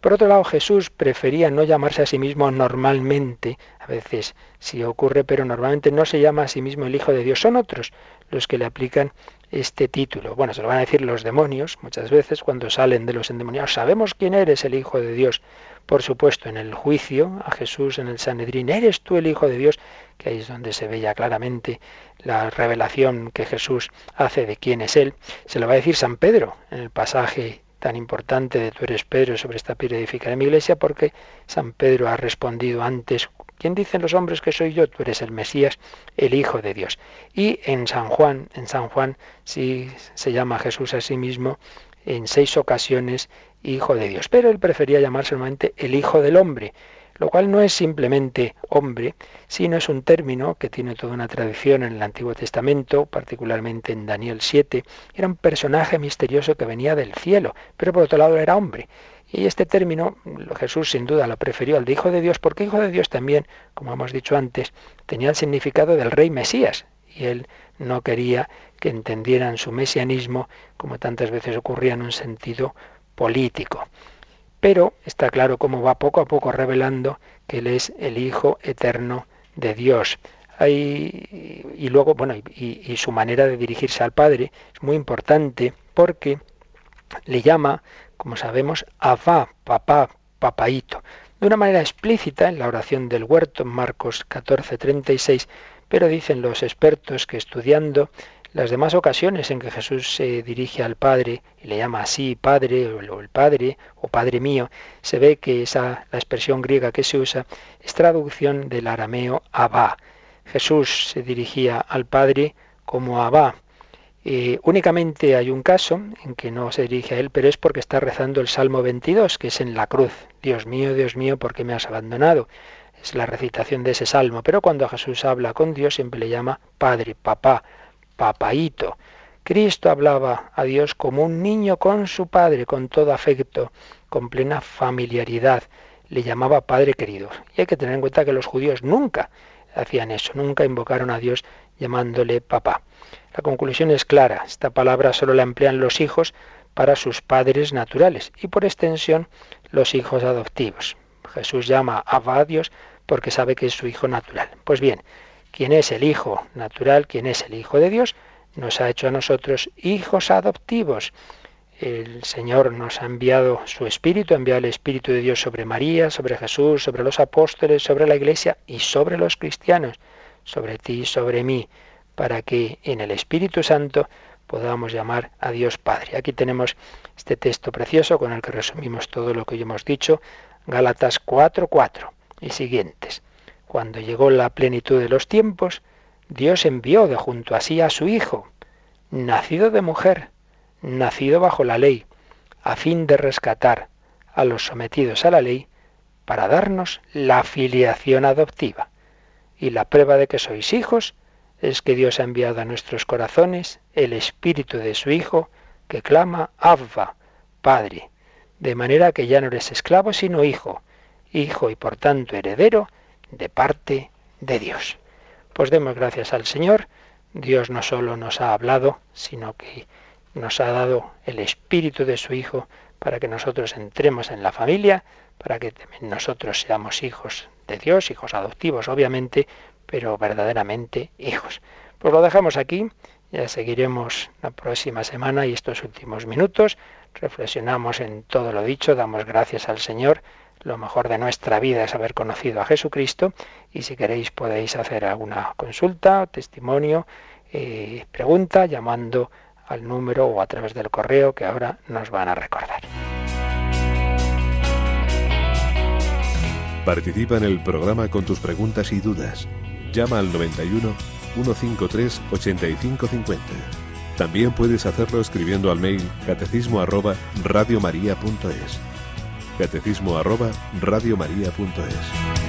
Por otro lado, Jesús prefería no llamarse a sí mismo normalmente, a veces sí ocurre, pero normalmente no se llama a sí mismo el Hijo de Dios, son otros los que le aplican este título. Bueno, se lo van a decir los demonios muchas veces cuando salen de los endemoniados. Sabemos quién eres el Hijo de Dios. Por supuesto, en el juicio a Jesús en el Sanedrín, ¿eres tú el Hijo de Dios? Que ahí es donde se ve ya claramente la revelación que Jesús hace de quién es Él. Se lo va a decir San Pedro en el pasaje tan importante de tú eres Pedro sobre esta piedra edificaré mi iglesia porque San Pedro ha respondido antes ¿Quién dicen los hombres que soy yo? Tú eres el Mesías, el Hijo de Dios. Y en San Juan, en San Juan sí se llama Jesús a sí mismo en seis ocasiones Hijo de Dios, pero él prefería llamarse solamente el Hijo del Hombre, lo cual no es simplemente hombre, sino es un término que tiene toda una tradición en el Antiguo Testamento, particularmente en Daniel 7. Era un personaje misterioso que venía del cielo, pero por otro lado era hombre. Y este término Jesús sin duda lo prefirió al de Hijo de Dios, porque Hijo de Dios también, como hemos dicho antes, tenía el significado del Rey Mesías, y él no quería que entendieran su mesianismo, como tantas veces ocurría en un sentido político. Pero está claro cómo va poco a poco revelando que Él es el Hijo eterno de Dios. y luego, bueno, y, su manera de dirigirse al Padre es muy importante porque le llama, como sabemos, Abba, papá, papaito, de una manera explícita en la oración del huerto, en Marcos 14, 36, pero dicen los expertos que estudiando las demás ocasiones en que Jesús se dirige al Padre y le llama así Padre o el Padre o Padre mío, se ve que esa la expresión griega que se usa es traducción del arameo Abba. Jesús se dirigía al Padre como Abba. Eh, únicamente hay un caso en que no se dirige a él, pero es porque está rezando el Salmo 22, que es en la cruz. Dios mío, Dios mío, ¿por qué me has abandonado? Es la recitación de ese salmo, pero cuando Jesús habla con Dios siempre le llama Padre, Papá, papaíto. Cristo hablaba a Dios como un niño con su padre, con todo afecto, con plena familiaridad. Le llamaba Padre querido. Y hay que tener en cuenta que los judíos nunca hacían eso, nunca invocaron a Dios llamándole papá. La conclusión es clara, esta palabra solo la emplean los hijos para sus padres naturales y por extensión los hijos adoptivos. Jesús llama a Dios porque sabe que es su hijo natural. Pues bien, quien es el Hijo natural, quien es el Hijo de Dios, nos ha hecho a nosotros hijos adoptivos. El Señor nos ha enviado su Espíritu, ha enviado el Espíritu de Dios sobre María, sobre Jesús, sobre los apóstoles, sobre la Iglesia y sobre los cristianos, sobre ti, sobre mí, para que en el Espíritu Santo podamos llamar a Dios Padre. Aquí tenemos este texto precioso con el que resumimos todo lo que hoy hemos dicho, Gálatas 4:4 y siguientes. Cuando llegó la plenitud de los tiempos, Dios envió de junto a sí a su Hijo, nacido de mujer, nacido bajo la ley, a fin de rescatar a los sometidos a la ley, para darnos la filiación adoptiva. Y la prueba de que sois hijos es que Dios ha enviado a nuestros corazones el espíritu de su Hijo, que clama Abba, Padre, de manera que ya no eres esclavo, sino hijo, hijo y por tanto heredero, de parte de Dios. Pues demos gracias al Señor. Dios no solo nos ha hablado, sino que nos ha dado el Espíritu de su Hijo para que nosotros entremos en la familia, para que nosotros seamos hijos de Dios, hijos adoptivos obviamente, pero verdaderamente hijos. Pues lo dejamos aquí, ya seguiremos la próxima semana y estos últimos minutos reflexionamos en todo lo dicho, damos gracias al Señor lo mejor de nuestra vida es haber conocido a Jesucristo y si queréis podéis hacer alguna consulta, testimonio, eh, pregunta llamando al número o a través del correo que ahora nos van a recordar. Participa en el programa con tus preguntas y dudas. Llama al 91 153 8550. También puedes hacerlo escribiendo al mail catecismo arroba catecismo arroba radiomaria.es.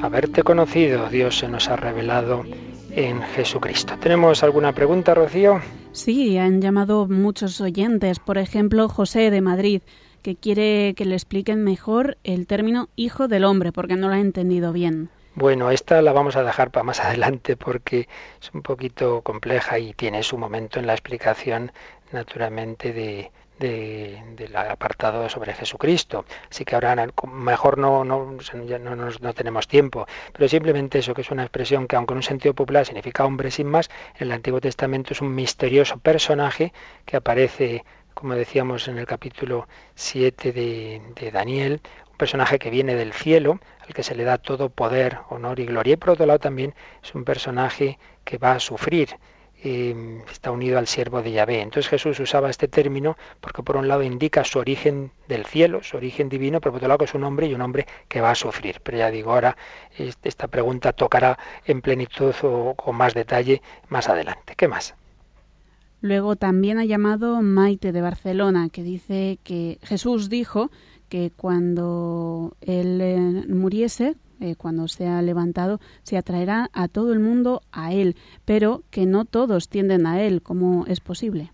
haberte conocido, Dios se nos ha revelado en Jesucristo. ¿Tenemos alguna pregunta, Rocío? Sí, han llamado muchos oyentes, por ejemplo, José de Madrid, que quiere que le expliquen mejor el término hijo del hombre, porque no lo ha entendido bien. Bueno, esta la vamos a dejar para más adelante porque es un poquito compleja y tiene su momento en la explicación, naturalmente, de, del apartado sobre Jesucristo. Así que ahora mejor no, no, no, no, tenemos tiempo. Pero simplemente eso, que es una expresión que aunque en un sentido popular significa hombre sin más, en el Antiguo Testamento es un misterioso personaje que aparece, como decíamos en el capítulo 7 de, de Daniel, un personaje que viene del cielo, al que se le da todo poder, honor y gloria. Y por otro lado también es un personaje que va a sufrir Em, está unido al siervo de Yahvé. Entonces Jesús usaba este término porque por un lado indica su origen del cielo, su origen divino, pero por otro lado es un hombre y un hombre que va a sufrir. Pero ya digo, ahora esta pregunta tocará en plenitud o con más detalle más adelante. ¿Qué más? Luego también ha llamado Maite de Barcelona, que dice que Jesús dijo que cuando él eh, muriese, eh, cuando sea levantado, se atraerá a todo el mundo a Él, pero que no todos tienden a Él. ¿Cómo es posible?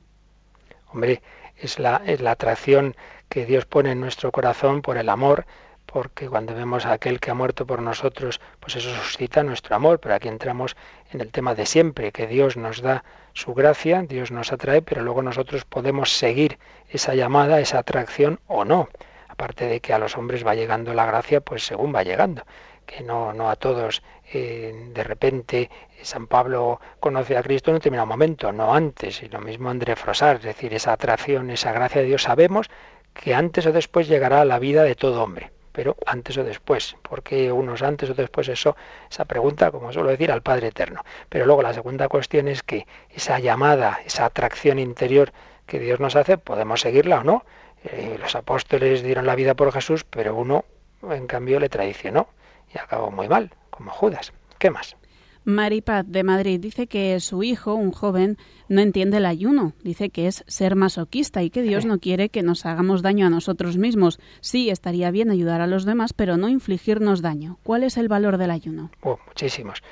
Hombre, es la, es la atracción que Dios pone en nuestro corazón por el amor, porque cuando vemos a aquel que ha muerto por nosotros, pues eso suscita nuestro amor, pero aquí entramos en el tema de siempre, que Dios nos da su gracia, Dios nos atrae, pero luego nosotros podemos seguir esa llamada, esa atracción o no. Aparte de que a los hombres va llegando la gracia, pues según va llegando que no, no a todos eh, de repente San Pablo conoce a Cristo en un determinado momento, no antes, y lo mismo André Frosar, es decir, esa atracción, esa gracia de Dios, sabemos que antes o después llegará la vida de todo hombre, pero antes o después, porque unos antes o después eso, esa pregunta, como suelo decir, al Padre Eterno. Pero luego la segunda cuestión es que esa llamada, esa atracción interior que Dios nos hace, podemos seguirla o no. Eh, los apóstoles dieron la vida por Jesús, pero uno, en cambio, le traicionó y acabó muy mal, como Judas. ¿Qué más? Maripaz de Madrid dice que su hijo, un joven, no entiende el ayuno. Dice que es ser masoquista y que Dios no quiere que nos hagamos daño a nosotros mismos. Sí, estaría bien ayudar a los demás, pero no infligirnos daño. ¿Cuál es el valor del ayuno? Oh, muchísimos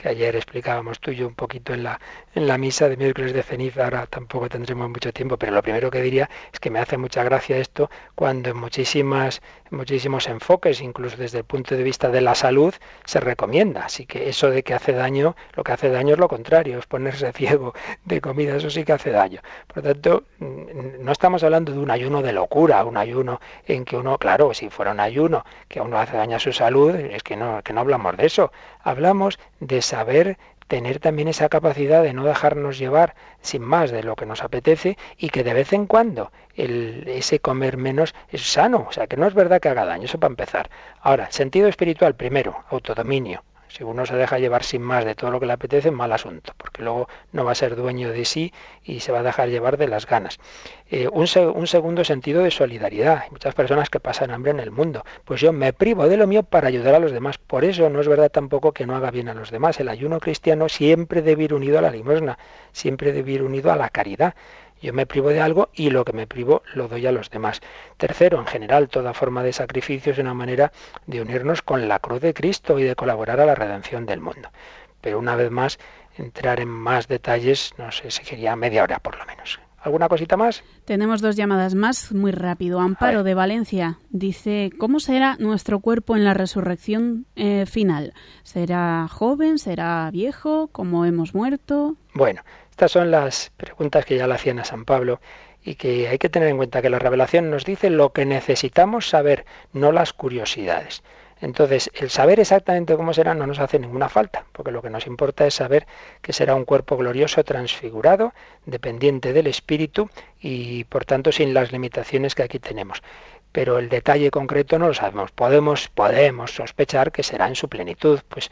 que ayer explicábamos tú y yo un poquito en la, en la misa de miércoles de ceniza, ahora tampoco tendremos mucho tiempo, pero lo primero que diría es que me hace mucha gracia esto cuando en muchísimas, muchísimos enfoques, incluso desde el punto de vista de la salud, se recomienda. Así que eso de que hace daño, lo que hace daño es lo contrario, es ponerse ciego de comida, eso sí que hace daño. Por lo tanto, mm, no estamos hablando de un ayuno de locura, un ayuno en que uno, claro, si fuera un ayuno que a uno hace daño a su salud, es que no, que no hablamos de eso. Hablamos de saber tener también esa capacidad de no dejarnos llevar sin más de lo que nos apetece y que de vez en cuando el, ese comer menos es sano, o sea que no es verdad que haga daño, eso para empezar. Ahora, sentido espiritual primero, autodominio. Si uno se deja llevar sin más de todo lo que le apetece, mal asunto, porque luego no va a ser dueño de sí y se va a dejar llevar de las ganas. Eh, un, un, segundo sentido de solidaridad. Hay muchas personas que pasan hambre en el mundo. Pues yo me privo de lo mío para ayudar a los demás. Por eso no es verdad tampoco que no haga bien a los demás. El ayuno cristiano siempre debe ir unido a la limosna, siempre debe ir unido a la caridad. Yo me privo de algo y lo que me privo lo doy a los demás. Tercero, en general, toda forma de sacrificio es una manera de unirnos con la cruz de Cristo y de colaborar a la redención del mundo. Pero una vez más, entrar en más detalles, no sé, sería media hora por lo menos. ¿Alguna cosita más? Tenemos dos llamadas más, muy rápido. Amparo de Valencia dice, ¿cómo será nuestro cuerpo en la resurrección eh, final? ¿Será joven? ¿Será viejo? ¿Cómo hemos muerto? Bueno, estas son las preguntas que ya le hacían a San Pablo y que hay que tener en cuenta que la revelación nos dice lo que necesitamos saber, no las curiosidades. Entonces, el saber exactamente cómo será no nos hace ninguna falta, porque lo que nos importa es saber que será un cuerpo glorioso, transfigurado, dependiente del Espíritu y, por tanto, sin las limitaciones que aquí tenemos. Pero el detalle concreto no lo sabemos. Podemos, podemos sospechar que será en su plenitud, pues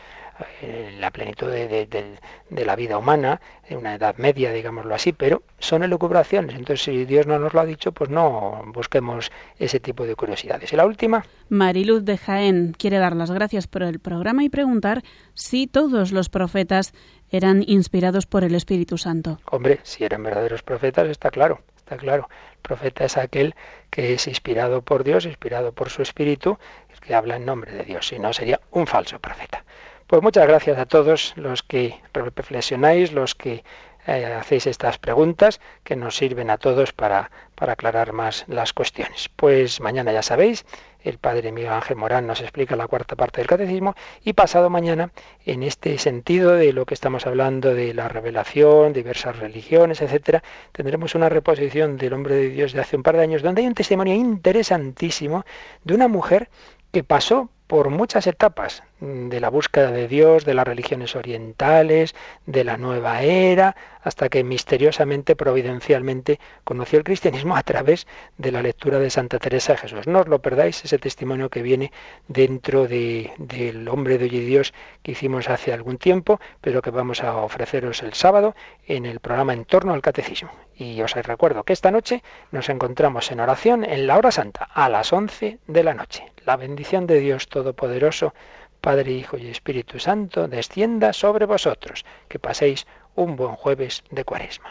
la plenitud de, la vida humana, en una edad media, digámoslo así, pero son elucubraciones. Entonces, si Dios no nos lo ha dicho, pues no busquemos ese tipo de curiosidades. Y la última. Mariluz de Jaén quiere dar las gracias por el programa y preguntar si todos los profetas eran inspirados por el Espíritu Santo. Hombre, si eran verdaderos profetas, está claro. Está claro, el profeta es aquel que es inspirado por Dios, inspirado por su espíritu, que habla en nombre de Dios, si no sería un falso profeta. Pues muchas gracias a todos los que reflexionáis, los que eh, hacéis estas preguntas que nos sirven a todos para, para aclarar más las cuestiones. Pues mañana ya sabéis, el padre Miguel Ángel Morán nos explica la cuarta parte del catecismo y pasado mañana, en este sentido de lo que estamos hablando de la revelación, diversas religiones, etcétera, tendremos una reposición del hombre de Dios de hace un par de años donde hay un testimonio interesantísimo de una mujer que pasó por muchas etapas de la búsqueda de Dios, de las religiones orientales, de la nueva era, hasta que misteriosamente, providencialmente, conoció el cristianismo a través de la lectura de Santa Teresa de Jesús. No os lo perdáis, ese testimonio que viene dentro del hombre de hoy y Dios que hicimos hace algún tiempo, pero que vamos a ofreceros el sábado en el programa En torno al Catecismo. Y os recuerdo que esta noche nos encontramos en oración en la hora santa, a las 11 de la noche. La bendición de Dios Todopoderoso, Padre, Hijo y Espíritu Santo, descienda sobre vosotros. Que paséis un buen jueves de cuaresma.